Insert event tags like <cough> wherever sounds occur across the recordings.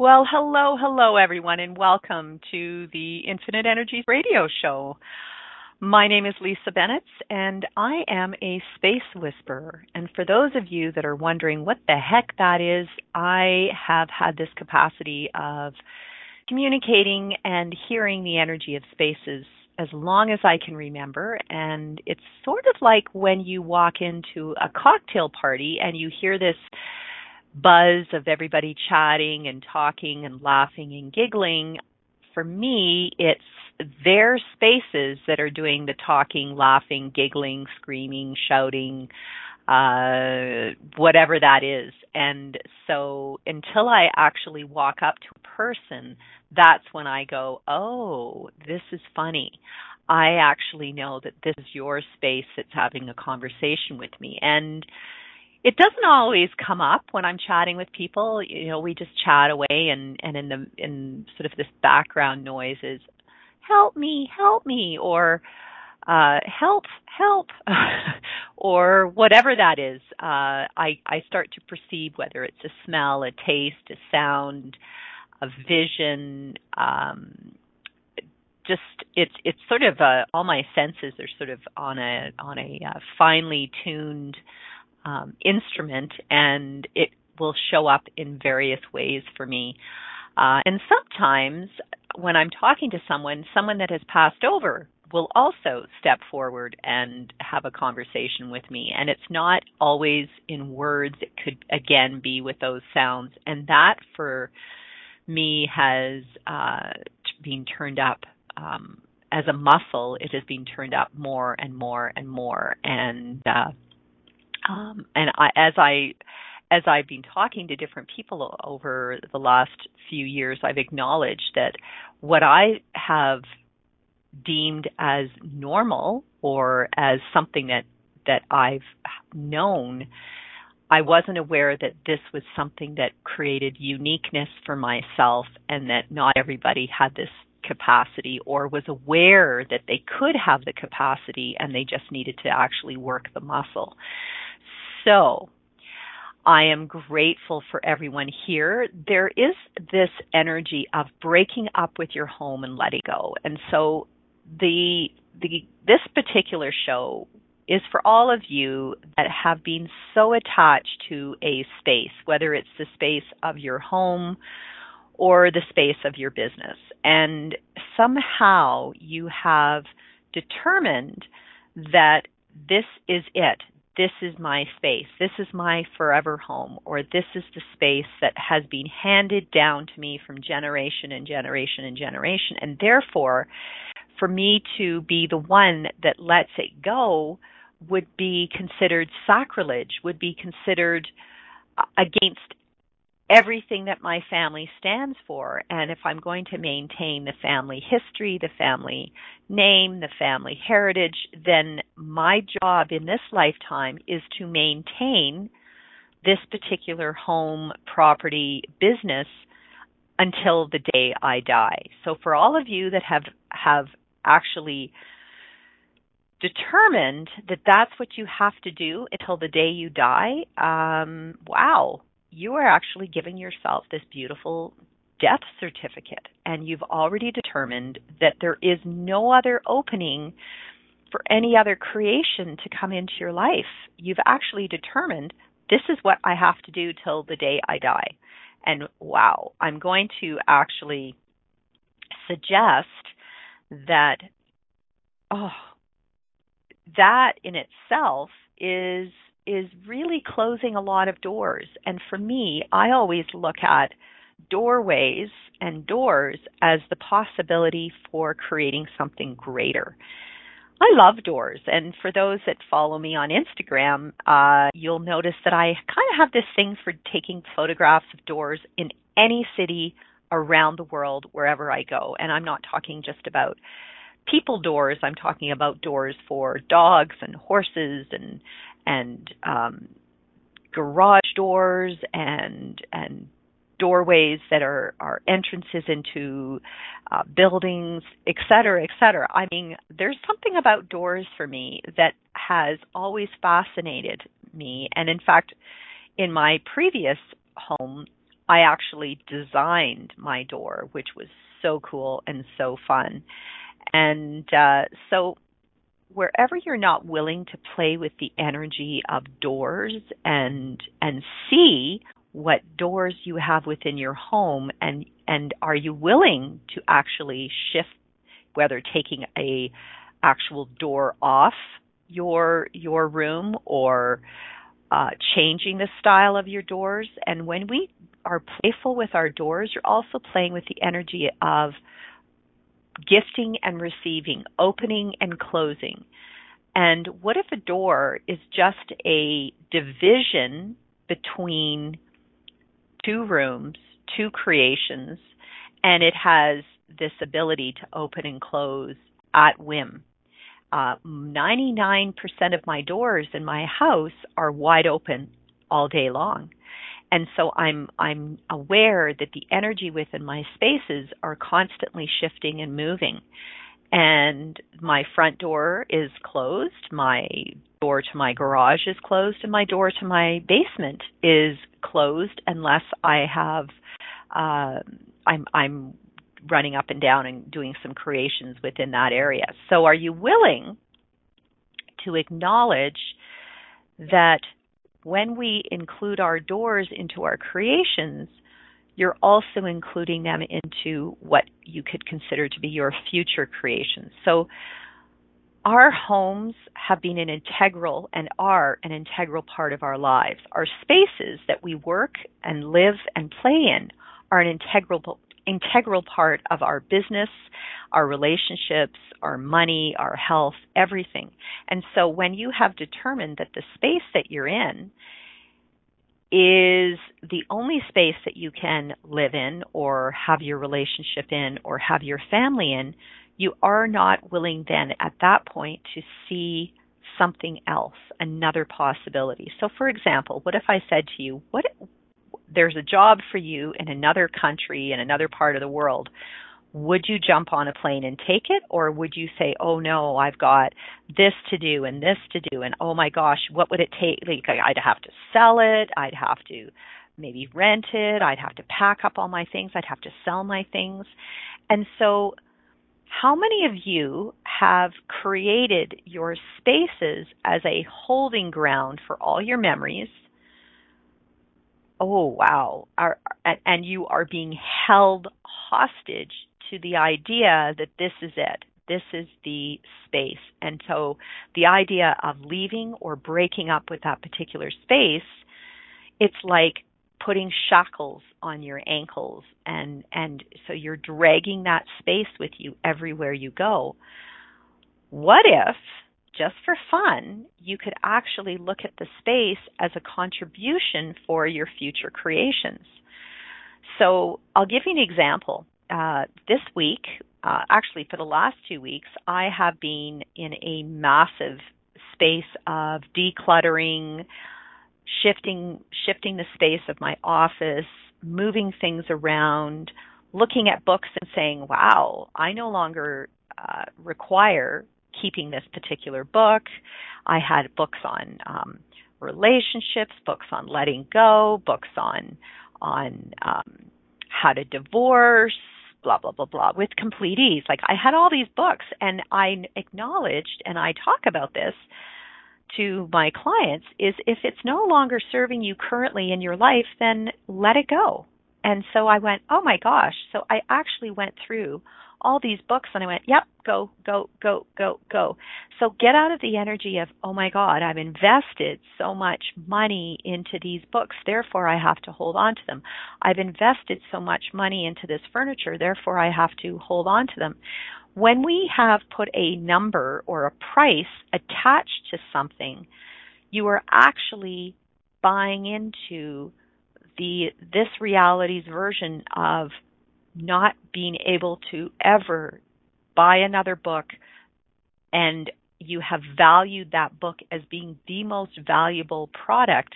Well, hello, hello, everyone, and welcome to the Infinite Energies radio show. My name is Lisa Bennett, and I am a space whisperer. And for those of you that are wondering what the heck that is, I have had this capacity of communicating and hearing the energy of spaces as long as I can remember. And it's sort of like when you walk into a cocktail party and you hear this buzz of everybody chatting and talking and laughing and giggling. For me, it's their spaces that are doing the talking, laughing, giggling, screaming, shouting, uh, whatever that is. And so until I actually walk up to a person, that's when I go, oh, this is funny. I actually know that this is your space that's having a conversation with me. And it doesn't always come up when I'm chatting with people. You know, we just chat away and, and in the in sort of this background noise is help me, help me or uh help, help <laughs> or whatever that is. Uh I, I start to perceive whether it's a smell, a taste, a sound, a vision, um just it's it's sort of uh, all my senses are sort of on a on a uh, finely tuned um, instrument and it will show up in various ways for me. Uh, and sometimes when I'm talking to someone, someone that has passed over will also step forward and have a conversation with me. And it's not always in words, it could again be with those sounds. And that for me has uh, been turned up. Um, as a muscle, it has been turned up more and more and more. And uh, um, and I, as I as I've been talking to different people over the last few years, I've acknowledged that what I have deemed as normal or as something that that I've known, I wasn't aware that this was something that created uniqueness for myself and that not everybody had this capacity or was aware that they could have the capacity and they just needed to actually work the muscle. So, I am grateful for everyone here. There is this energy of breaking up with your home and letting go. And so the the this particular show is for all of you that have been so attached to a space, whether it's the space of your home or the space of your business. And somehow you have determined that this is it this is my space, this is my forever home, or this is the space that has been handed down to me from generation and generation and generation. And therefore, for me to be the one that lets it go would be considered sacrilege, would be considered against everything that my family stands for. And if I'm going to maintain the family history, the family name, the family heritage, then my job in this lifetime is to maintain this particular home, property, business until the day I die. So for all of you that have have actually determined that that's what you have to do until the day you die, um, wow, you are actually giving yourself this beautiful death certificate and you've already determined that there is no other opening for any other creation to come into your life. You've actually determined this is what I have to do till the day I die. And wow, I'm going to actually suggest that, oh, that in itself is is really closing a lot of doors. And for me, I always look at doorways and doors as the possibility for creating something greater. I love doors. And for those that follow me on Instagram, uh, you'll notice that I kind of have this thing for taking photographs of doors in any city around the world, wherever I go. And I'm not talking just about people doors. I'm talking about doors for dogs and horses and and um, garage doors and and doorways that are, are entrances into uh, buildings, et cetera, et cetera. I mean, there's something about doors for me that has always fascinated me. And in fact, in my previous home, I actually designed my door, which was so cool and so fun. And uh, so, wherever you're not willing to play with the energy of doors and and see what doors you have within your home and and are you willing to actually shift whether taking a actual door off your your room or uh, changing the style of your doors? And when we are playful with our doors you're also playing with the energy of gifting and receiving opening and closing and what if a door is just a division between two rooms, two creations, and it has this ability to open and close at whim. Uh, 99% of my doors in my house are wide open all day long. And so I'm I'm aware that the energy within my spaces are constantly shifting and moving. And my front door is closed, my door to my garage is closed and my door to my basement is closed unless I have uh, I'm I'm running up and down and doing some creations within that area. So are you willing to acknowledge that when we include our doors into our creations, you're also including them into what you could consider to be your future creations. So our homes have been an integral and are an integral part of our lives. Our spaces that we work and live and play in are an integral integral part of our business, our relationships, our money, our health, everything. And so when you have determined that the space that you're in is the only space that you can live in or have your relationship in or have your family in, you are not willing then at that point to see something else, another possibility. So for example, what if I said to you, what there's a job for you in another country in another part of the world. Would you jump on a plane and take it or would you say, "Oh no, I've got this to do and this to do and oh my gosh, what would it take? Like I'd have to sell it, I'd have to maybe rent it, I'd have to pack up all my things, I'd have to sell my things." And so how many of you have created your spaces as a holding ground for all your memories? Oh, wow. Are, and you are being held hostage to the idea that this is it. This is the space. And so the idea of leaving or breaking up with that particular space, it's like putting shackles on your ankles and and so you're dragging that space with you everywhere you go what if just for fun you could actually look at the space as a contribution for your future creations. So i'll give you an example. Uh, this week uh, actually for the last two weeks i have been in a massive space of decluttering shifting shifting the space of my office, moving things around, looking at books and saying, "Wow, I no longer uh, require keeping this particular book." I had books on um, relationships, books on letting go, books on on um, how to divorce, blah blah blah blah with complete ease. Like I had all these books, and I acknowledged, and I talk about this to my clients is if it's no longer serving you currently in your life, then let it go. And so I went, oh my gosh. So I actually went through all these books and I went, yep, go, go, go, go, go. So get out of the energy of, oh my God, I've invested so much money into these books, therefore I have to hold on to them. I've invested so much money into this furniture, therefore I have to hold on to them. When we have put a number or a price attached to something, you are actually buying into the this reality's version of not being able to ever buy another book and you have valued that book as being the most valuable product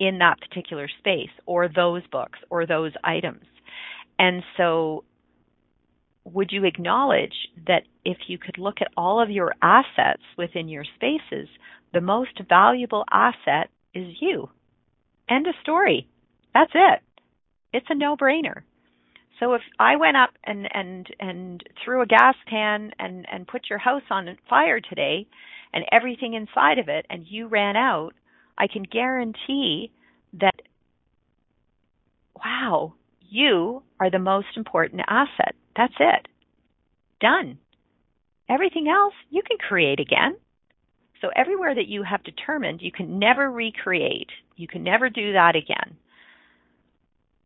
in that particular space or those books or those items. And so would you acknowledge that if you could look at all of your assets within your spaces, the most valuable asset is you? End of story. That's it. It's a no-brainer. So if I went up and and and threw a gas can and and put your house on fire today and everything inside of it and you ran out, I can guarantee that wow, you are the most important asset. That's it. Done. Everything else you can create again. So everywhere that you have determined you can never recreate, you can never do that again.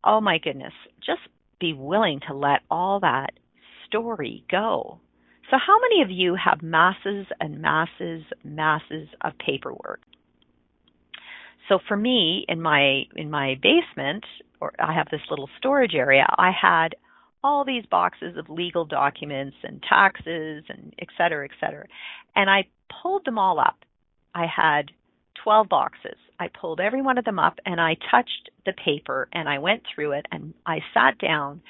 Oh my goodness, just be willing to let all that story go. So how many of you have masses and masses, masses of paperwork? So for me in my in my basement or I have this little storage area, I had all these boxes of legal documents and taxes and et cetera, et cetera. And I pulled them all up. I had 12 boxes. I pulled every one of them up and I touched the paper and I went through it and I sat down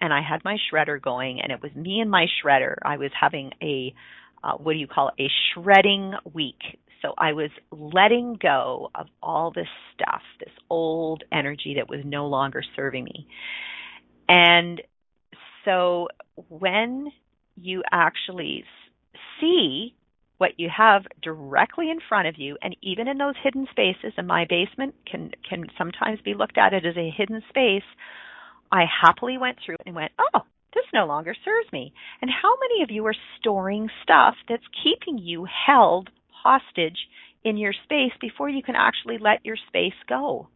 and I had my shredder going and it was me and my shredder. I was having a, uh, what do you call it, a shredding week. So I was letting go of all this stuff, this old energy that was no longer serving me. And so when you actually see what you have directly in front of you and even in those hidden spaces and my basement can can sometimes be looked at as a hidden space i happily went through and went oh this no longer serves me and how many of you are storing stuff that's keeping you held hostage in your space before you can actually let your space go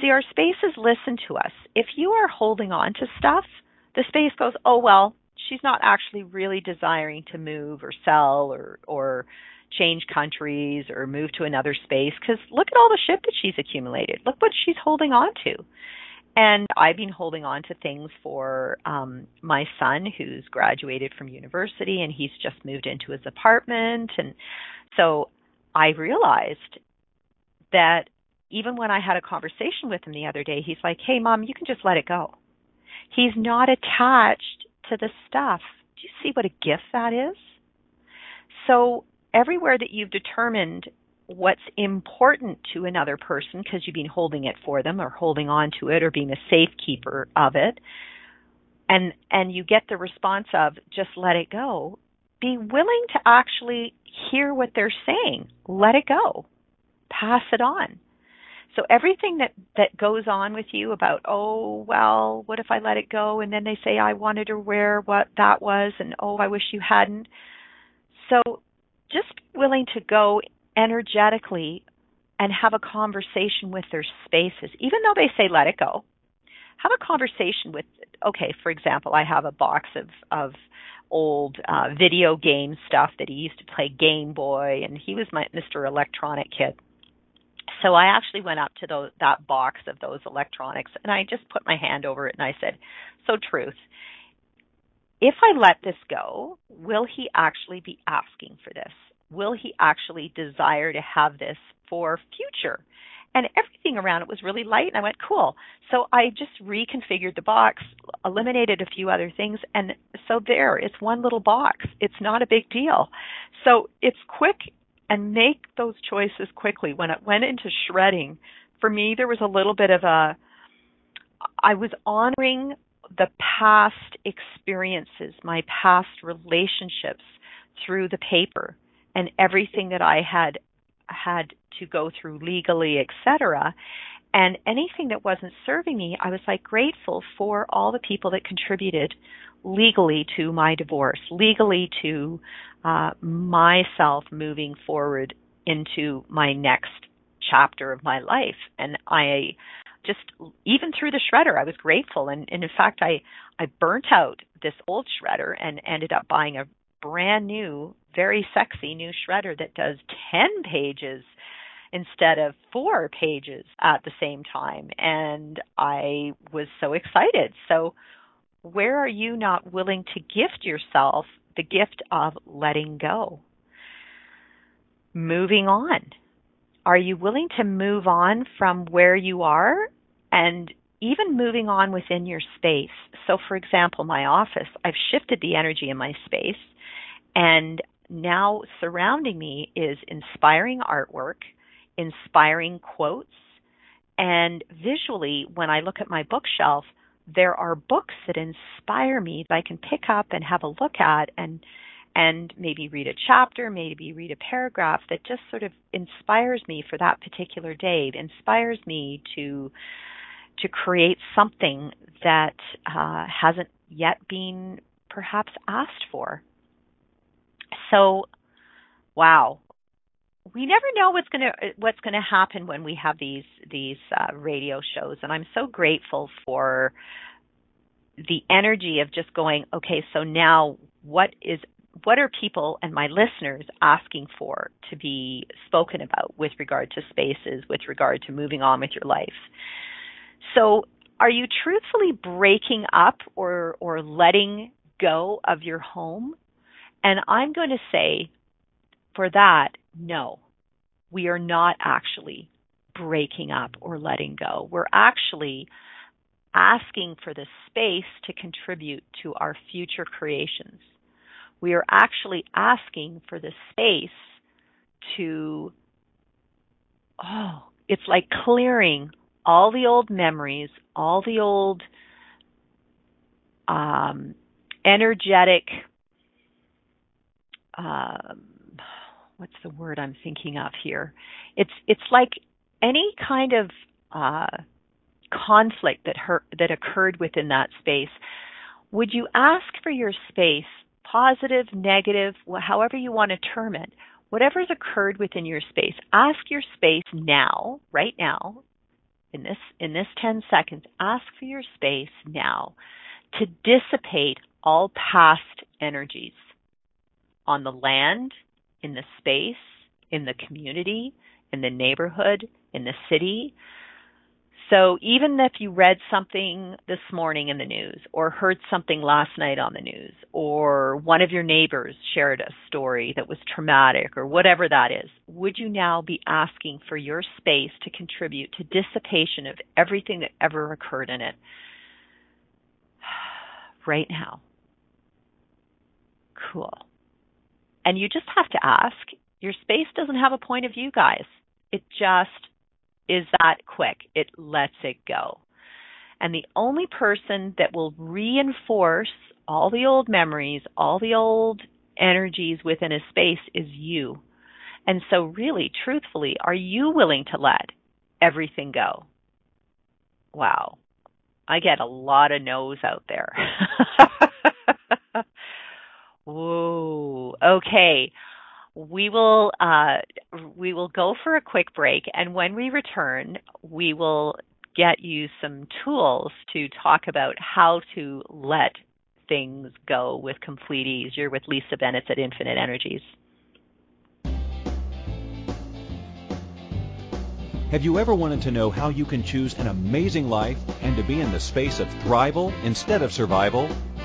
See, our spaces listen to us. If you are holding on to stuff, the space goes, oh, well, she's not actually really desiring to move or sell or, or change countries or move to another space because look at all the shit that she's accumulated. Look what she's holding on to. And I've been holding on to things for um, my son who's graduated from university and he's just moved into his apartment. And so I realized that even when I had a conversation with him the other day, he's like, Hey, mom, you can just let it go. He's not attached to the stuff. Do you see what a gift that is? So, everywhere that you've determined what's important to another person because you've been holding it for them or holding on to it or being a safekeeper of it and and you get the response of just let it go be willing to actually hear what they're saying let it go pass it on so everything that that goes on with you about oh well what if I let it go and then they say I wanted to wear what that was and oh I wish you hadn't. So just willing to go energetically and have a conversation with their spaces even though they say let it go. Have a conversation with okay for example I have a box of of old uh video game stuff that he used to play Game Boy and he was my Mr. Electronic kid so I actually went up to those, that box of those electronics and I just put my hand over it and I said, So, truth, if I let this go, will he actually be asking for this? Will he actually desire to have this for future? And everything around it was really light and I went, Cool. So I just reconfigured the box, eliminated a few other things, and so there, it's one little box. It's not a big deal. So it's quick and make those choices quickly. When it went into shredding, for me, there was a little bit of a, I was honoring the past experiences, my past relationships through the paper and everything that I had had to go through legally, etc. And anything that wasn't serving me, I was like grateful for all the people that contributed legally to my divorce, legally to uh, myself moving forward into my next chapter of my life. And I just even through the shredder, I was grateful. And, and in fact, I I burnt out this old shredder and ended up buying a brand new, very sexy new shredder that does ten pages instead of four pages at the same time. And I was so excited. So, where are you not willing to gift yourself the gift of letting go? Moving on. Are you willing to move on from where you are and even moving on within your space? So, for example, my office, I've shifted the energy in my space, and now surrounding me is inspiring artwork inspiring quotes. And visually, when I look at my bookshelf, there are books that inspire me that I can pick up and have a look at and and maybe read a chapter, maybe read a paragraph that just sort of inspires me for that particular day. It inspires me to to create something that uh, hasn't yet been perhaps asked for. So, wow, we never know what's going to what's going to happen when we have these these uh, radio shows and i'm so grateful for the energy of just going okay so now what is what are people and my listeners asking for to be spoken about with regard to spaces with regard to moving on with your life? So are you truthfully breaking up or or letting go of your home? And i'm going to say for that no, we are not actually breaking up or letting go. We're actually asking for the space to contribute to our future creations. We are actually asking for the space to, oh, it's like clearing all the old memories, all the old um, energetic um, what's the word I'm thinking of here? It's it's like any kind of uh, conflict that hurt, that occurred within that space. Would you ask for your space, positive, negative, however you want to term it, whatever's occurred within your space? Ask your space now, right now, in this in this 10 seconds. Ask for your space now to dissipate all past energies on the land, in the space, in the community, in the neighborhood, in the city. So even if you read something this morning in the news or heard something last night on the news or one of your neighbors shared a story that was traumatic or whatever that is, would you now be asking for your space to contribute to dissipation of everything that ever occurred in it? <sighs> Right now. Cool. And you just have to ask. Your space doesn't have a point of view, guys. It just is that quick. It lets it go. And the only person that will reinforce all the old memories, all the old energies within a space is you. And so, really, truthfully, are you willing to let everything go? Wow. I get a lot of no's out there. <laughs> Whoa. Okay. We will uh, we will go for a quick break, and when we return, we will get you some tools to talk about how to let things go with complete ease. You're with Lisa Bennett at Infinite Energies. Have you ever wanted to know how you can choose an amazing life and to be in the space of thrival instead of survival?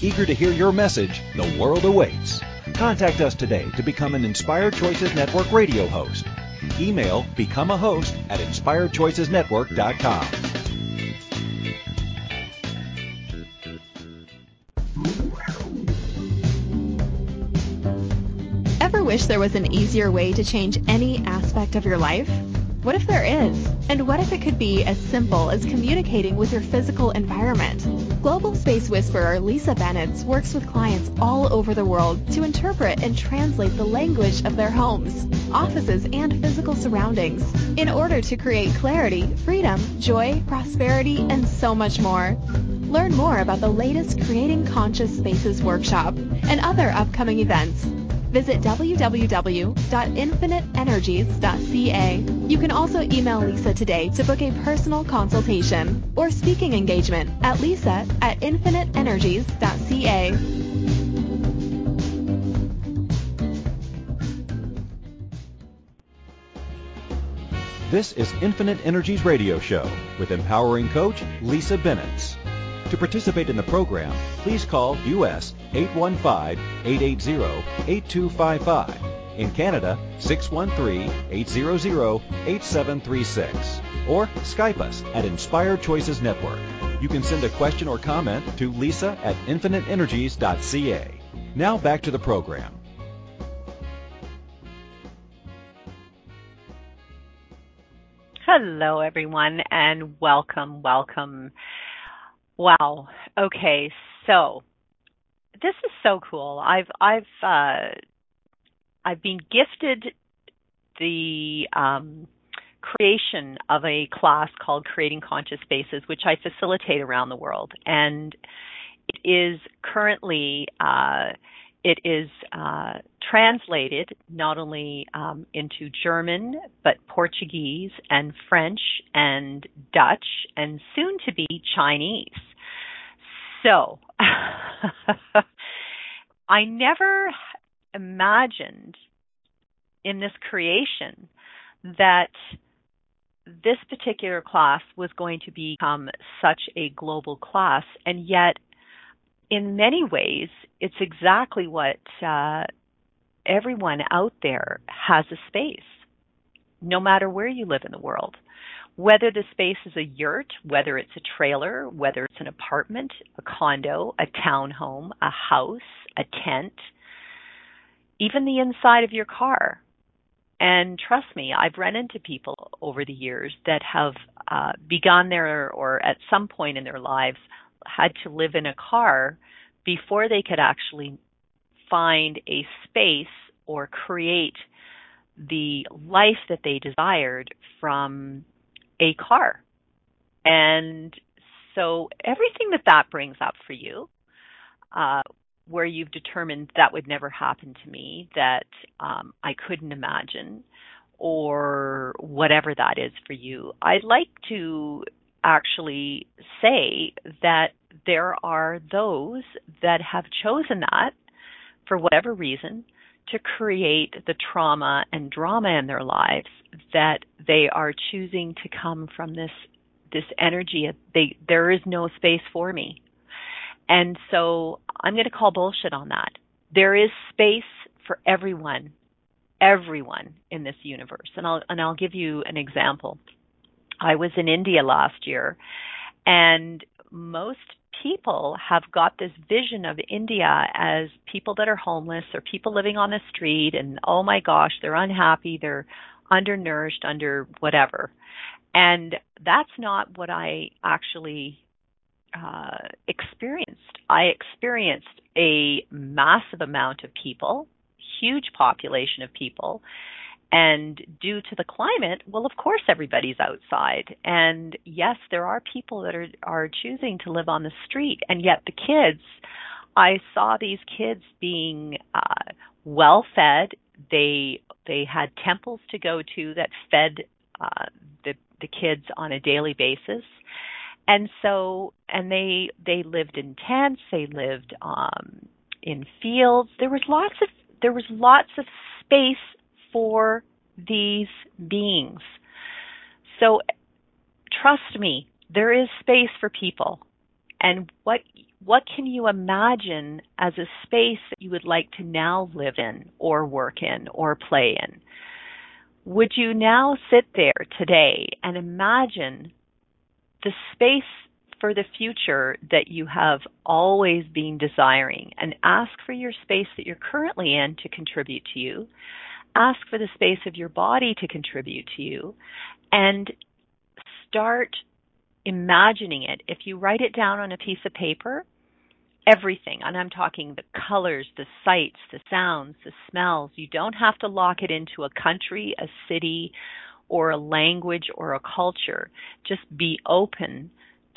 Eager to hear your message, the world awaits. Contact us today to become an Inspired Choices Network radio host. Email become a host at inspiredchoicesnetwork.com. Ever wish there was an easier way to change any aspect of your life? What if there is? And what if it could be as simple as communicating with your physical environment? Global Space Whisperer Lisa Bennett works with clients all over the world to interpret and translate the language of their homes, offices, and physical surroundings in order to create clarity, freedom, joy, prosperity, and so much more. Learn more about the latest Creating Conscious Spaces workshop and other upcoming events visit www.infiniteenergies.ca. You can also email Lisa today to book a personal consultation or speaking engagement at lisa at infiniteenergies.ca. This is Infinite Energies Radio Show with empowering coach Lisa Bennett. To participate in the program, please call US 815-880-8255. In Canada, 613-800-8736. Or Skype us at Inspired Choices Network. You can send a question or comment to lisa at infiniteenergies.ca. Now back to the program. Hello, everyone, and welcome, welcome. Wow. Okay, so this is so cool. I've I've uh, I've been gifted the um, creation of a class called Creating Conscious Spaces, which I facilitate around the world, and it is currently uh, it is uh, translated not only um, into German but Portuguese and French and Dutch and soon to be Chinese. So <laughs> I never imagined in this creation that this particular class was going to become such a global class, and yet, in many ways, it's exactly what uh, everyone out there has a space, no matter where you live in the world whether the space is a yurt, whether it's a trailer, whether it's an apartment, a condo, a townhome, a house, a tent, even the inside of your car. And trust me, I've run into people over the years that have uh, begun their, or at some point in their lives, had to live in a car before they could actually find a space or create the life that they desired from a car. And so everything that that brings up for you, uh, where you've determined that would never happen to me, that um, I couldn't imagine, or whatever that is for you, I'd like to actually say that there are those that have chosen that for whatever reason to create the trauma and drama in their lives that they are choosing to come from this this energy they there is no space for me. And so i'm going to call bullshit on that. There is space for everyone everyone in this universe. And i'll and i'll give you an example. I was in india last year and most people have got this vision of India as people that are homeless or people living on the street and oh my gosh, they're unhappy, they're undernourished, under whatever. And that's not what I actually uh, experienced. I experienced a massive amount of people, huge population of people, and due to the climate, well, of course, everybody's outside. And yes, there are people that are, are choosing to live on the street. And yet, the kids, I saw these kids being uh, well fed. They they had temples to go to that fed uh, the the kids on a daily basis, and so and they they lived in tents. They lived um, in fields. There was lots of there was lots of space for these beings. So trust me, there is space for people. And what what can you imagine as a space that you would like to now live in or work in or play in? Would you now sit there today and imagine the space for the future that you have always been desiring and ask for your space that you're currently in to contribute to you. Ask for the space of your body to contribute to you and start imagining it. If you write it down on a piece of paper, everything, and I'm talking the colors, the sights, the sounds, the smells, you don't have to lock it into a country, a city, or a language or a culture. Just be open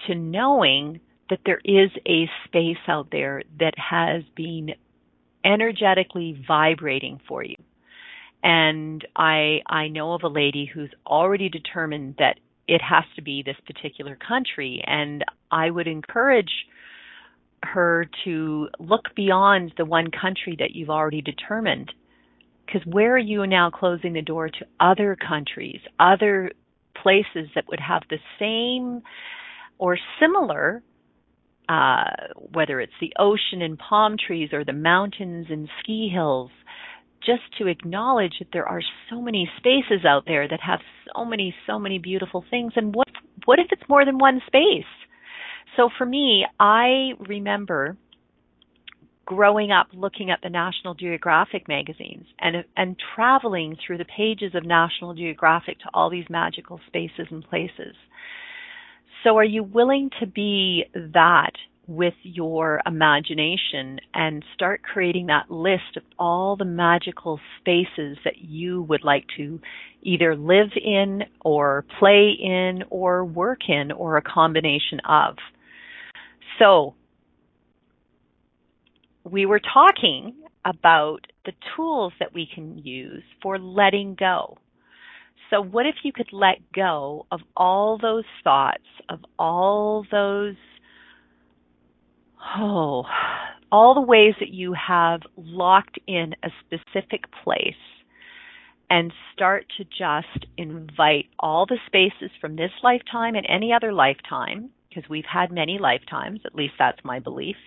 to knowing that there is a space out there that has been energetically vibrating for you. And I I know of a lady who's already determined that it has to be this particular country. And I would encourage her to look beyond the one country that you've already determined. Because where are you now closing the door to other countries, other places that would have the same or similar, uh, whether it's the ocean and palm trees or the mountains and ski hills, just to acknowledge that there are so many spaces out there that have so many, so many beautiful things. And what what if it's more than one space? So for me, I remember growing up looking at the National Geographic magazines and and traveling through the pages of National Geographic to all these magical spaces and places. So are you willing to be that with your imagination and start creating that list of all the magical spaces that you would like to either live in or play in or work in or a combination of? So, we were talking about the tools that we can use for letting go. So, what if you could let go of all those thoughts, of all those, oh, all the ways that you have locked in a specific place and start to just invite all the spaces from this lifetime and any other lifetime, because we've had many lifetimes, at least that's my belief,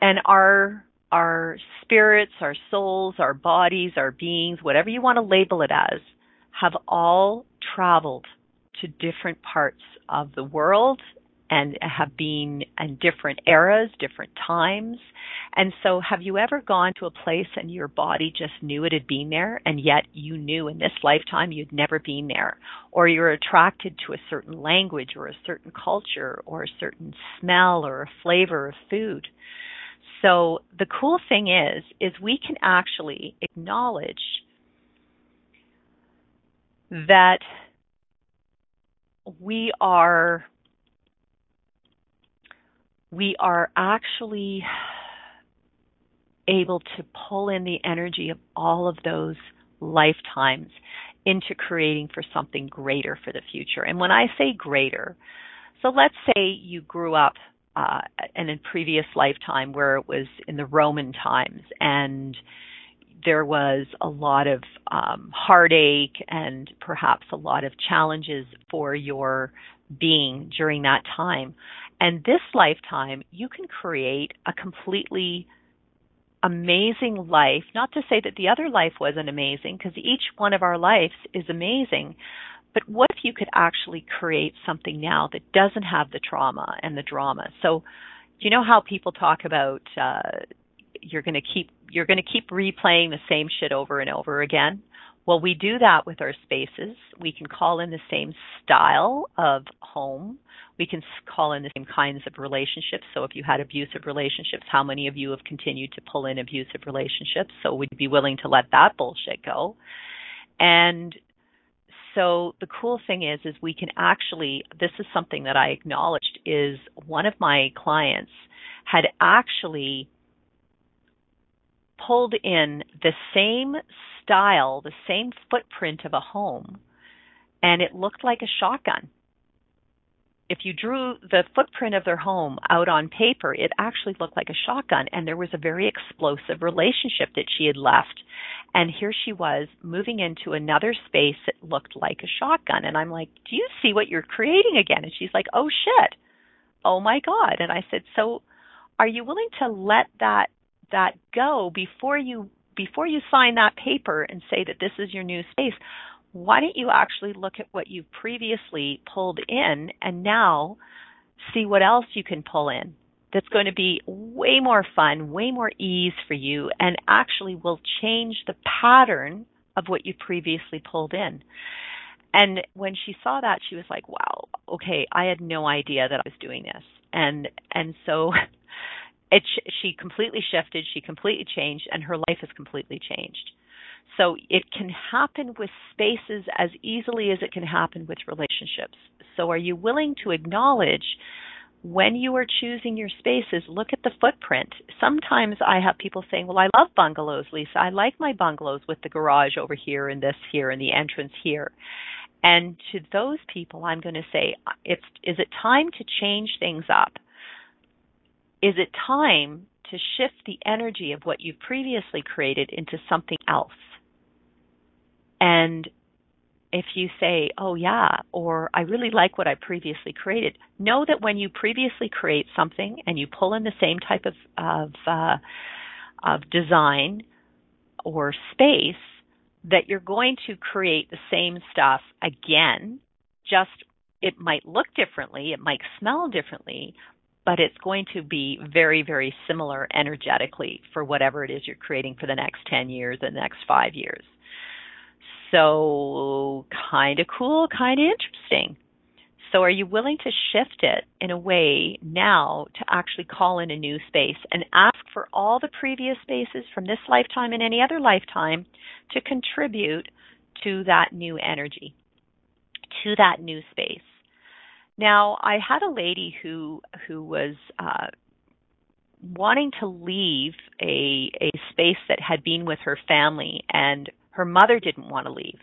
and our our spirits, our souls, our bodies, our beings, whatever you want to label it as, have all traveled to different parts of the world and have been in different eras, different times. And so, have you ever gone to a place and your body just knew it had been there, and yet you knew in this lifetime you'd never been there? Or you're attracted to a certain language, or a certain culture, or a certain smell, or a flavor of food? So the cool thing is, is we can actually acknowledge that we are we are actually able to pull in the energy of all of those lifetimes into creating for something greater for the future. And when I say greater, so let's say you grew up uh, in a previous lifetime where it was in the Roman times and there was a lot of um, heartache and perhaps a lot of challenges for your being during that time. And this lifetime, you can create a completely amazing life. Not to say that the other life wasn't amazing, because each one of our lives is amazing. But what if you could actually create something now that doesn't have the trauma and the drama? So, you know how people talk about uh, you're going to keep you're going to keep replaying the same shit over and over again? Well, we do that with our spaces. We can call in the same style of home. We can call in the same kinds of relationships. So, if you had abusive relationships, how many of you have continued to pull in abusive relationships? So, we'd be willing to let that bullshit go? And so the cool thing is is we can actually this is something that I acknowledged is one of my clients had actually pulled in the same style, the same footprint of a home and it looked like a shotgun. If you drew the footprint of their home out on paper, it actually looked like a shotgun. And there was a very explosive relationship that she had left. And here she was moving into another space that looked like a shotgun. And I'm like, Do you see what you're creating again? And she's like, Oh shit. Oh my God. And I said, So are you willing to let that that go before you before you sign that paper and say that this is your new space? Why don't you actually look at what you've previously pulled in and now see what else you can pull in that's going to be way more fun, way more ease for you, and actually will change the pattern of what you previously pulled in. And when she saw that, she was like, "Wow, okay, I had no idea that I was doing this." And and so <laughs> it she completely shifted, she completely changed, and her life has completely changed. So it can happen with spaces as easily as it can happen with relationships. So are you willing to acknowledge when you are choosing your spaces, look at the footprint. Sometimes I have people saying, Well, I love bungalows, Lisa. I like my bungalows with the garage over here and this here and the entrance here. And to those people, I'm going to say, it's, Is it time to change things up? Is it time to shift the energy of what you've previously created into something else? And if you say, oh yeah, or I really like what I previously created, know that when you previously create something and you pull in the same type of, of, uh, of design or space, that you're going to create the same stuff again, just it might look differently, it might smell differently, but it's going to be very, very similar energetically for whatever it is you're creating for the next 10 years, the next five years. So, kind of cool, kind of interesting. So, are you willing to shift it in a way now to actually call in a new space and ask for all the previous spaces from this lifetime and any other lifetime to contribute to that new energy, to that new space? Now, I had a lady who who was uh, wanting to leave a a space that had been with her family and her mother didn't want to leave.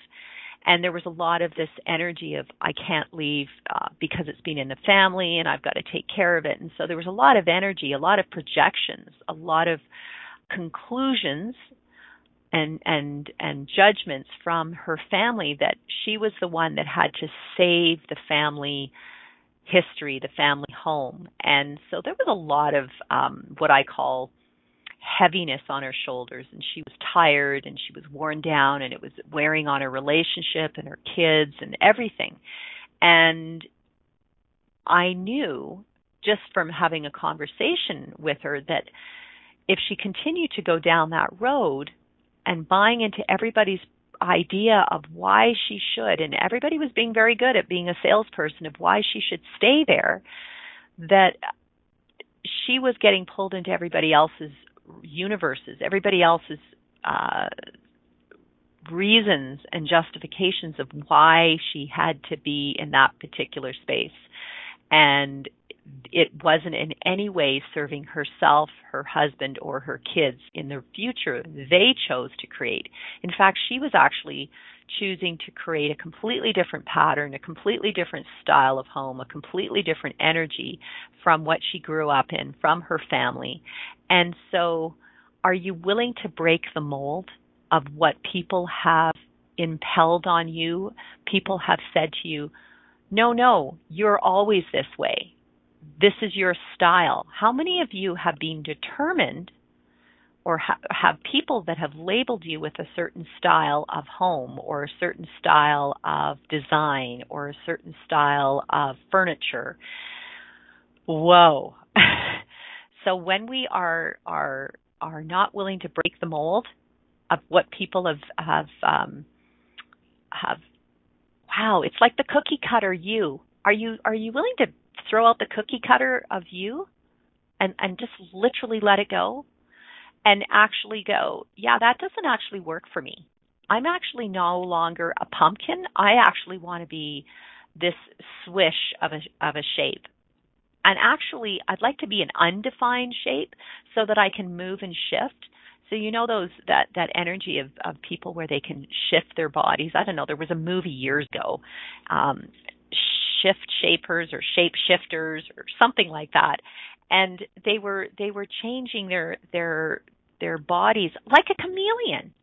And there was a lot of this energy of, I can't leave uh, because it's been in the family and I've got to take care of it. And so there was a lot of energy, a lot of projections, a lot of conclusions and and and judgments from her family that she was the one that had to save the family history, the family home. And so there was a lot of um what I call heaviness on her shoulders and she was tired and she was worn down and it was wearing on her relationship and her kids and everything. And I knew just from having a conversation with her that if she continued to go down that road and buying into everybody's idea of why she should, and everybody was being very good at being a salesperson of why she should stay there, that she was getting pulled into everybody else's universes, everybody else's uh, reasons and justifications of why she had to be in that particular space. And it wasn't in any way serving herself, her husband, or her kids in the future they chose to create. In fact, she was actually choosing to create a completely different pattern, a completely different style of home, a completely different energy from what she grew up in, from her family. And so, are you willing to break the mold of what people have impelled on you? People have said to you, no, no, you're always this way. This is your style. How many of you have been determined or ha- have people that have labeled you with a certain style of home or a certain style of design or a certain style of furniture? Whoa. <laughs> so when we are are are not willing to break the mold of what people have have um, have wow, it's like the cookie cutter you. Are you are you willing to throw out the cookie cutter of you and and just literally let it go and actually go, yeah, that doesn't actually work for me. I'm actually no longer a pumpkin. I actually want to be this swish of a of a shape. And actually, I'd like to be an undefined shape so that I can move and shift. So you know those that that energy of of people where they can shift their bodies. I don't know. There was a movie years ago, um, shift shapers or shape shifters or something like that. And they were they were changing their their their bodies like a chameleon.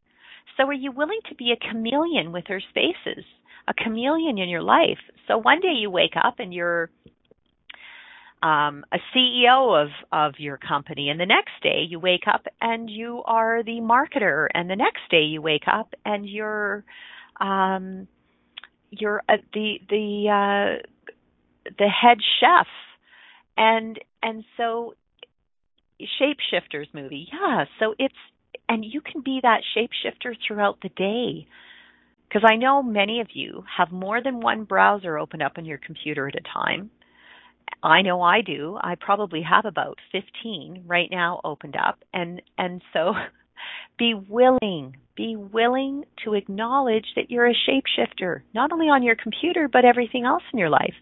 So are you willing to be a chameleon with her spaces? A chameleon in your life. So one day you wake up and you're um, a CEO of of your company, and the next day you wake up and you are the marketer, and the next day you wake up and you're um, you're uh, the the uh, the head chef, and and so shapeshifters movie, yeah. So it's and you can be that shapeshifter throughout the day. Because I know many of you have more than one browser open up on your computer at a time I know I do. I probably have about 15 right now opened up and and so <laughs> be willing, be willing to acknowledge that you're a shapeshifter, not only on your computer but everything else in your life.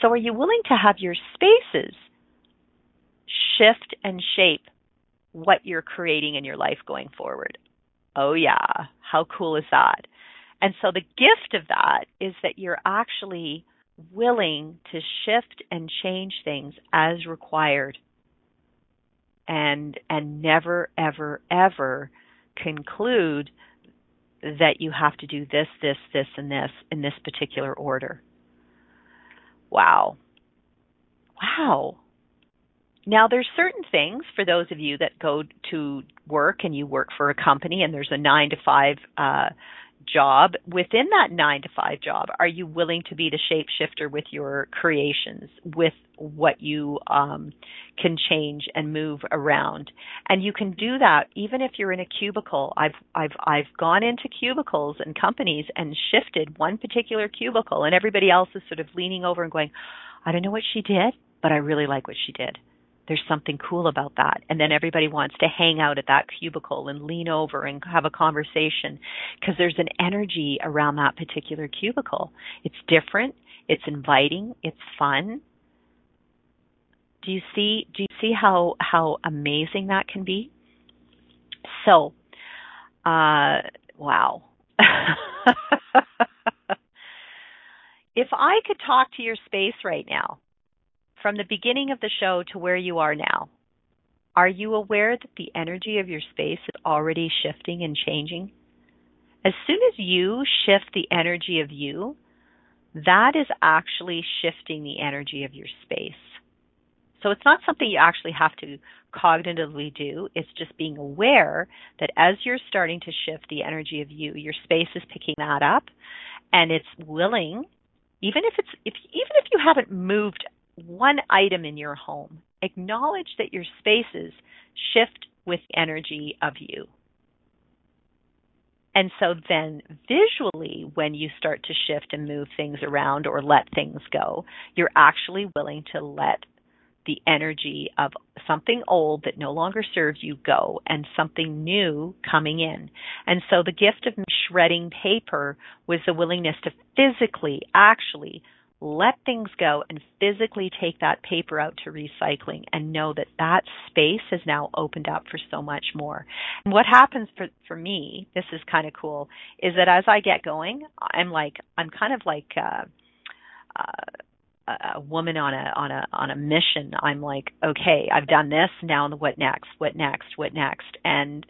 So are you willing to have your spaces shift and shape what you're creating in your life going forward? Oh yeah, how cool is that? And so the gift of that is that you're actually willing to shift and change things as required and and never ever ever conclude that you have to do this this this and this in this particular order wow wow now there's certain things for those of you that go to work and you work for a company and there's a 9 to 5 uh job. Within that nine to five job are you willing to be the shapeshifter with your creations with what you um, can change and move around? And you can do that even if you're in a cubicle. I've i've i've gone into cubicles and companies and shifted one particular cubicle and everybody else is sort of leaning over and going i don't know what she did but i really like what she did there's something cool about that. And then everybody wants to hang out at that cubicle and lean over and have a conversation because there's an energy around that particular cubicle. It's different, it's inviting, it's fun. Do you see do you see how how amazing that can be? So, uh wow. <laughs> if I could talk to your space right now from the beginning of the show to where you are now, are you aware that the energy of your space is already shifting and changing? As soon as you shift the energy of you, that is actually shifting the energy of your space. So it's not something you actually have to cognitively do. It's just being aware that as you're starting to shift the energy of you, your space is picking that up and it's willing even if it's if even if you haven't moved one item in your home, acknowledge that your spaces shift with energy of you. And so then visually, when you start to shift and move things around or let things go, you're actually willing to let the energy of something old that no longer serves you go and something new coming in. And so the gift of shredding paper was the willingness to physically actually let things go and physically take that paper out to recycling and know that that space has now opened up for so much more. And what happens for for me, this is kind of cool, is that as I get going, I'm like I'm kind of like uh, uh, a woman on a on a on a mission. I'm like, okay, I've done this. Now what next? What next? What next? And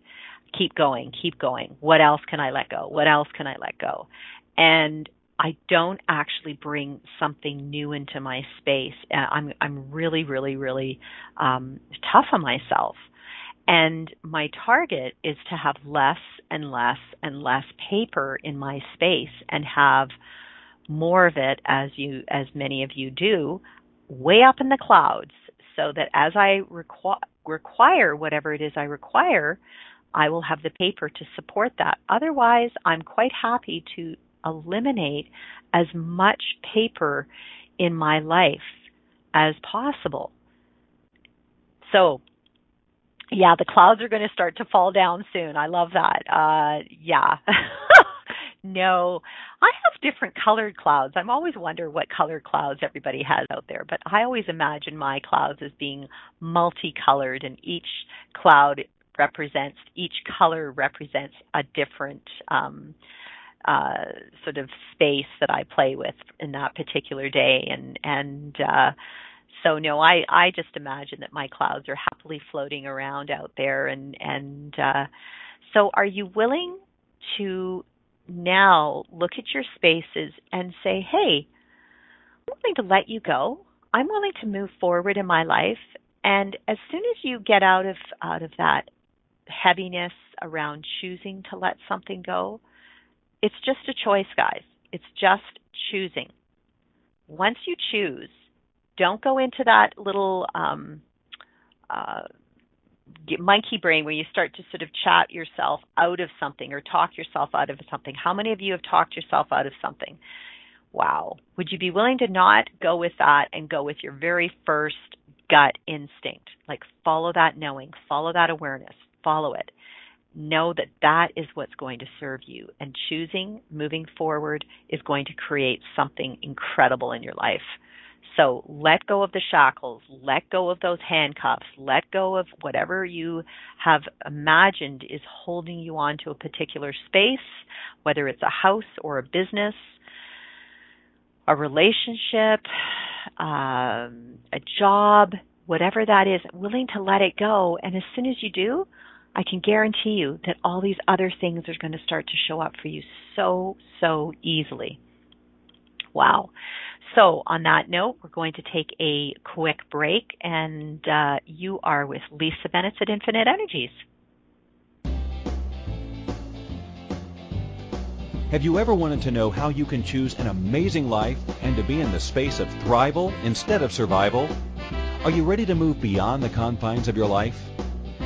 keep going, keep going. What else can I let go? What else can I let go? And I don't actually bring something new into my space. Uh, I'm I'm really really really um, tough on myself, and my target is to have less and less and less paper in my space and have more of it as you as many of you do way up in the clouds so that as I requ- require whatever it is I require I will have the paper to support that otherwise I'm quite happy to eliminate as much paper in my life as possible. So, yeah, the clouds are going to start to fall down soon. I love that. Uh, yeah. <laughs> no, I have different colored clouds. I'm always wonder what colored clouds everybody has out there, but I always imagine my clouds as being multicolored, and each cloud represents each color represents a different um, uh, sort of space that I play with in that particular day, and and uh, so no, I I just imagine that my clouds are happily floating around out there, and and uh, so are you willing to now look at your spaces and say, hey, I'm willing to let you go. I'm willing to move forward in my life. And as soon as you get out of out of that heaviness around choosing to let something go, it's just a choice, guys. It's just choosing. Once you choose, don't go into that little um, uh, monkey brain where you start to sort of chat yourself out of something or talk yourself out of something. How many of you have talked yourself out of something? Wow. Would you be willing to not go with that and go with your very first gut instinct? Like follow that knowing, follow that awareness, follow it. Know that that is what's going to serve you. And choosing moving forward is going to create something incredible in your life. So let go of the shackles, let go of those handcuffs, let go of whatever you have imagined is holding you on to a particular space, whether it's a house or a business, a relationship, um, a job, whatever that is, willing to let it go. And as soon as you do, I can guarantee you that all these other things are going to start to show up for you so, so easily. Wow. So, on that note, we're going to take a quick break, and uh, you are with Lisa Bennett at Infinite Energies. Have you ever wanted to know how you can choose an amazing life and to be in the space of thrival instead of survival? Are you ready to move beyond the confines of your life?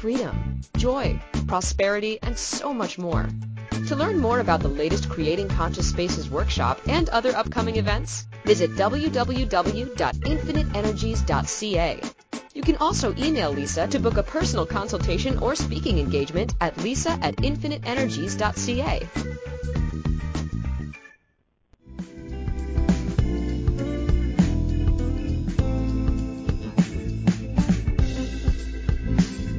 freedom, joy, prosperity, and so much more. To learn more about the latest Creating Conscious Spaces workshop and other upcoming events, visit www.infiniteenergies.ca. You can also email Lisa to book a personal consultation or speaking engagement at lisa at infiniteenergies.ca.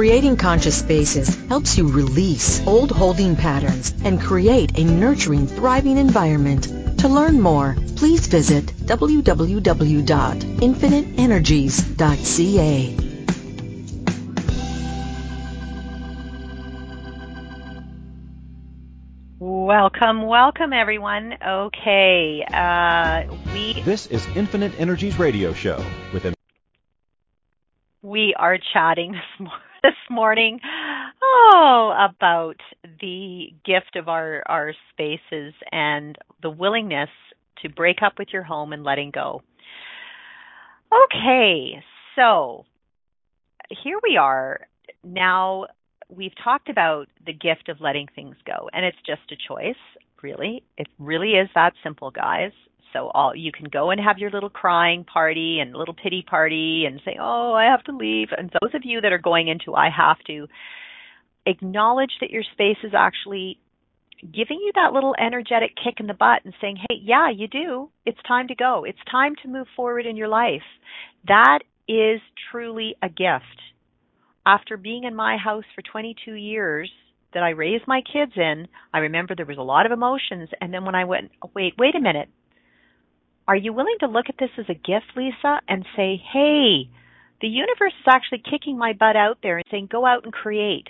Creating Conscious Spaces helps you release old holding patterns and create a nurturing, thriving environment. To learn more, please visit www.infiniteenergies.ca. Welcome, welcome, everyone. Okay, uh, we This is Infinite Energies radio show with an we are chatting this, mor- <laughs> this morning oh about the gift of our our spaces and the willingness to break up with your home and letting go. Okay, so here we are. Now we've talked about the gift of letting things go, and it's just a choice, really. It really is that simple, guys. So all you can go and have your little crying party and little pity party and say, "Oh, I have to leave." And those of you that are going into I have to acknowledge that your space is actually giving you that little energetic kick in the butt and saying, "Hey, yeah, you do. It's time to go. It's time to move forward in your life." That is truly a gift. After being in my house for 22 years, that I raised my kids in, I remember there was a lot of emotions. And then when I went, wait, wait a minute. Are you willing to look at this as a gift, Lisa, and say, hey, the universe is actually kicking my butt out there and saying, go out and create.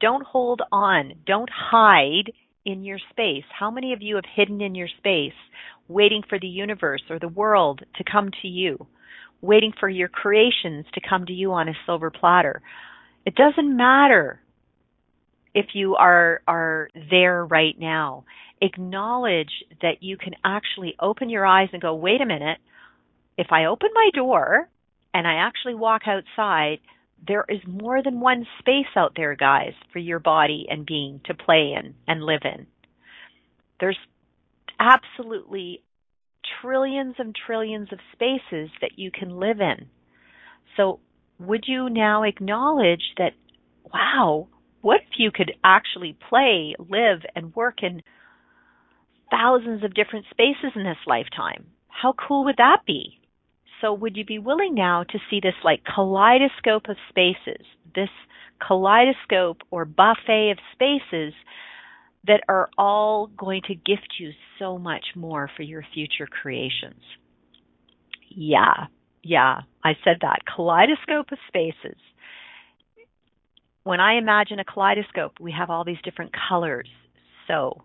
Don't hold on. Don't hide in your space. How many of you have hidden in your space, waiting for the universe or the world to come to you, waiting for your creations to come to you on a silver platter? It doesn't matter if you are are there right now. Acknowledge that you can actually open your eyes and go, "Wait a minute. If I open my door and I actually walk outside, there is more than one space out there, guys, for your body and being to play in and live in. There's absolutely trillions and trillions of spaces that you can live in. So, would you now acknowledge that, wow, what if you could actually play, live, and work in thousands of different spaces in this lifetime? How cool would that be? So would you be willing now to see this like kaleidoscope of spaces, this kaleidoscope or buffet of spaces that are all going to gift you so much more for your future creations? Yeah, yeah, I said that. Kaleidoscope of spaces. When I imagine a kaleidoscope, we have all these different colors. So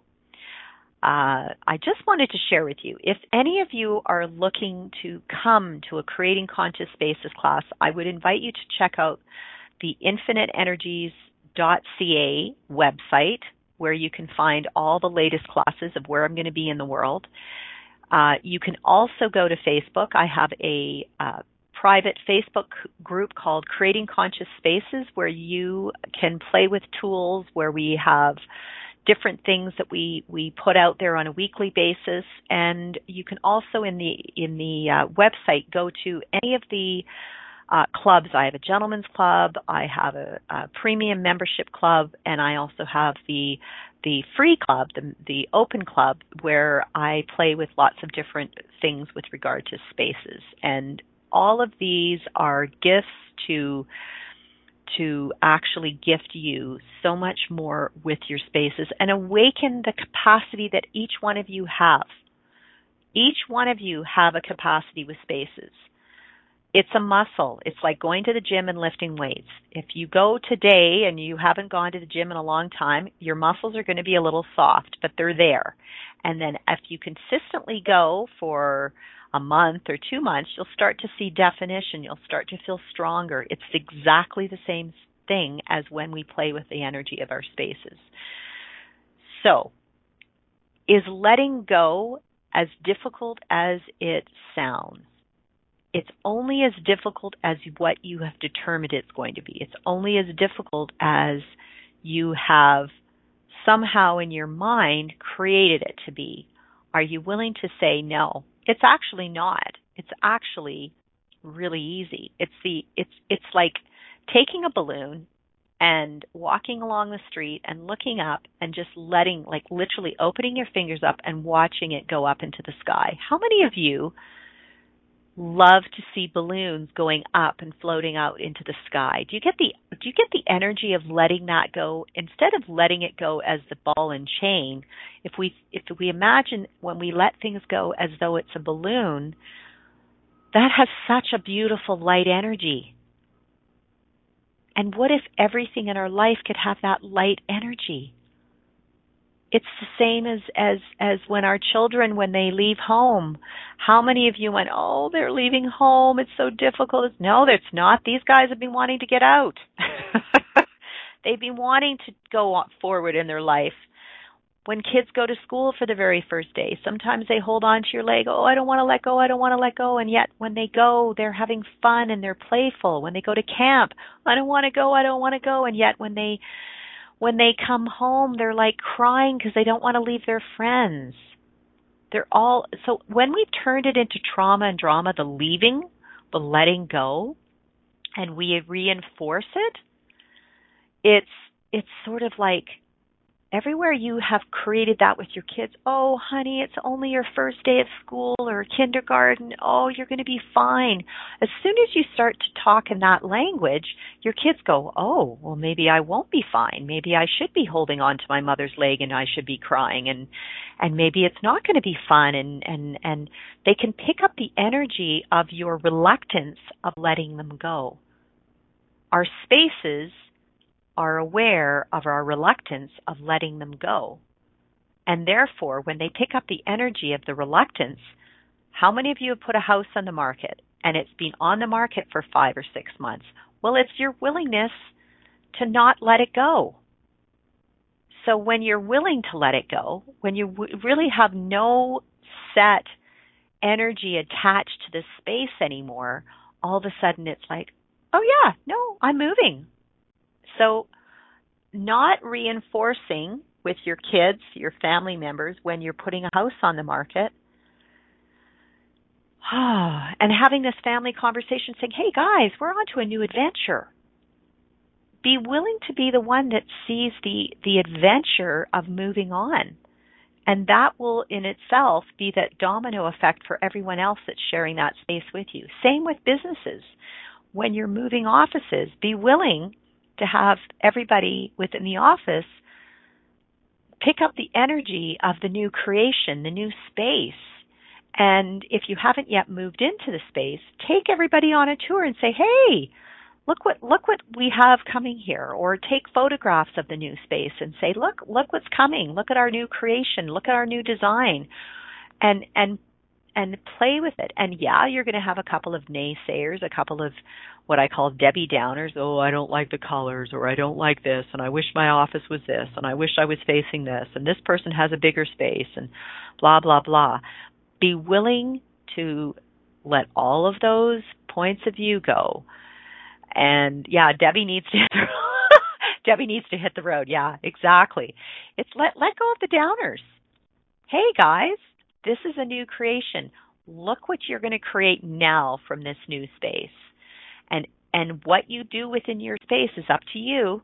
uh, I just wanted to share with you if any of you are looking to come to a Creating Conscious Spaces class, I would invite you to check out the infiniteenergies.ca website where you can find all the latest classes of where I'm going to be in the world. Uh, you can also go to Facebook. I have a uh, private Facebook group called Creating Conscious Spaces where you can play with tools where we have different things that we we put out there on a weekly basis and you can also in the in the uh, website go to any of the uh, clubs. I have a gentleman's club, I have a, a, premium membership club, and I also have the the free club, the the open club, where I play with lots of different things with regard to spaces. And all of these are gifts to to actually gift you so much more with your spaces and awaken the capacity that each one of you have. Each one of you have a capacity with spaces. It's a muscle. It's like going to the gym and lifting weights. If you go today and you haven't gone to the gym in a long time, your muscles are going to be a little soft, but they're there. And then if you consistently go for a month or two months, you'll start to see definition. You'll start to feel stronger. It's exactly the same thing as when we play with the energy of our spaces. So, is letting go as difficult as it sounds? It's only as difficult as what you have determined it's going to be. It's only as difficult as you have somehow in your mind created it to be. Are you willing to say no? It's actually not. It's actually really easy. It's the it's it's like taking a balloon and walking along the street and looking up and just letting like literally opening your fingers up and watching it go up into the sky. How many of you love to see balloons going up and floating out into the sky. Do you get the do you get the energy of letting that go instead of letting it go as the ball and chain? If we if we imagine when we let things go as though it's a balloon, that has such a beautiful light energy. And what if everything in our life could have that light energy? It's the same as as as when our children when they leave home. How many of you went oh they're leaving home. It's so difficult. No it's not. These guys have been wanting to get out. <laughs> They've been wanting to go forward in their life. When kids go to school for the very first day sometimes they hold on to your leg. Oh i don't want to let go. I don't want to let go. And yet when they go they're having fun and they're playful. When they go to camp i don't want to go. I don't want to go. And yet when they when they come home, they're like crying because they don't want to leave their friends. They're all so when we've turned it into trauma and drama, the leaving, the letting go, and we reinforce it, it's it's sort of like everywhere you have created that with your kids, oh, honey, it's only your first day of school or kindergarten. Oh, you're going to be fine. As soon as you start to talk in that language, your kids go, oh, well, maybe I won't be fine. Maybe I should be holding on to my mother's leg and I should be crying and, and maybe it's not going to be fun and, and, and they can pick up the energy of your reluctance of letting them go. Our spaces are aware of our reluctance of letting them go. And therefore, when they pick up the energy of the reluctance, how many of you have put a house on the market and it's been on the market for five or six months? Well, it's your willingness to not let it go. So when you're willing to let it go, when you w- really have no set energy attached to the space anymore, all of a sudden it's like, oh yeah, no, I'm moving. So, not reinforcing with your kids, your family members, when you're putting a house on the market, <sighs> and having this family conversation saying, hey guys, we're on to a new adventure. Be willing to be the one that sees the, the adventure of moving on. And that will in itself be that domino effect for everyone else that's sharing that space with you. Same with businesses. When you're moving offices, be willing to have everybody within the office pick up the energy of the new creation, the new space. And if you haven't yet moved into the space, take everybody on a tour and say, "Hey, look what look what we have coming here." Or take photographs of the new space and say, "Look, look what's coming. Look at our new creation. Look at our new design." And and and play with it. And yeah, you're going to have a couple of naysayers, a couple of what I call Debbie Downers. Oh, I don't like the colors, or I don't like this, and I wish my office was this, and I wish I was facing this, and this person has a bigger space, and blah, blah, blah. Be willing to let all of those points of view go. And yeah, Debbie needs to <laughs> Debbie needs to hit the road. Yeah, exactly. It's let let go of the downers. Hey guys, this is a new creation. Look what you're going to create now from this new space. And and what you do within your space is up to you.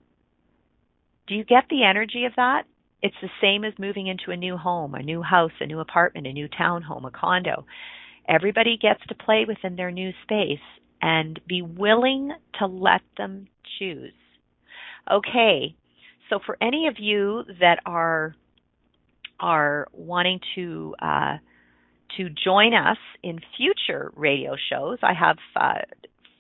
Do you get the energy of that? It's the same as moving into a new home, a new house, a new apartment, a new townhome, a condo. Everybody gets to play within their new space and be willing to let them choose. Okay, so for any of you that are are wanting to uh, to join us in future radio shows, I have uh,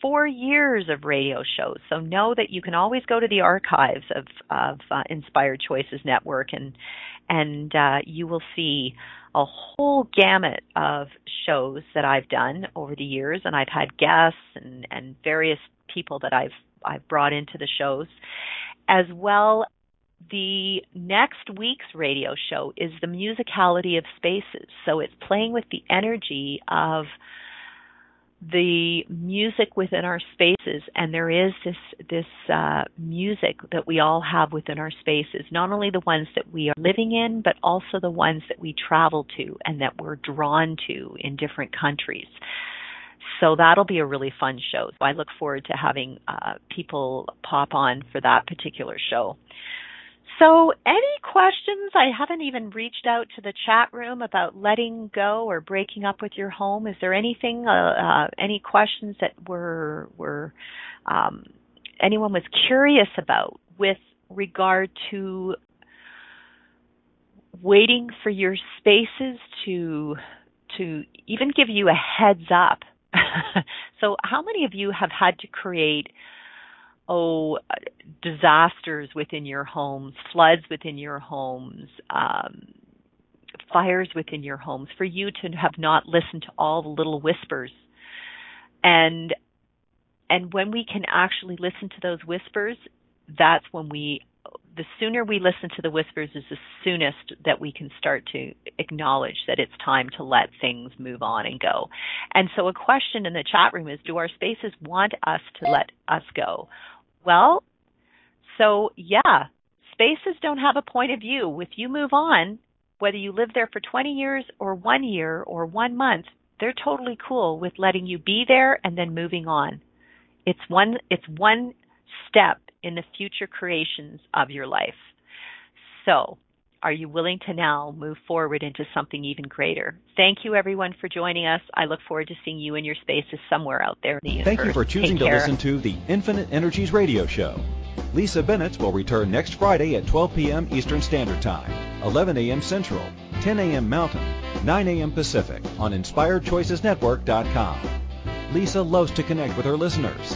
four years of radio shows. So know that you can always go to the archives of, of uh, Inspired Choices Network and and uh, you will see a whole gamut of shows that I've done over the years, and I've had guests and, and various people that I've I've brought into the shows, as well the next week's radio show is the musicality of spaces. So it's playing with the energy of the music within our spaces. And there is this this uh, music that we all have within our spaces. Not only the ones that we are living in but also the ones that we travel to and that we're drawn to in different countries. So that'll be a really fun show. I look forward to having uh, people pop on for that particular show so, any questions? I haven't even reached out to the chat room about letting go or breaking up with your home. Is there anything, uh, uh, any questions that were were um, anyone was curious about with regard to waiting for your spaces to to even give you a heads up? <laughs> so, how many of you have had to create oh, disasters within your homes, floods within your homes, um, fires within your homes, for you to have not listened to all the little whispers. And and when we can actually listen to those whispers, that's when we the sooner we listen to the whispers is the soonest that we can start to acknowledge that it's time to let things move on and go. And so a question in the chat room is do our spaces want us to let us go? Well, so yeah, spaces don't have a point of view. If you move on, whether you live there for 20 years or one year or one month, they're totally cool with letting you be there and then moving on. It's one, it's one step in the future creations of your life. So, are you willing to now move forward into something even greater? Thank you, everyone, for joining us. I look forward to seeing you in your spaces somewhere out there in the universe. Thank you for choosing to listen to the Infinite Energies radio show. Lisa Bennett will return next Friday at 12 p.m. Eastern Standard Time, 11 a.m. Central, 10 a.m. Mountain, 9 a.m. Pacific on InspiredChoicesNetwork.com. Lisa loves to connect with her listeners.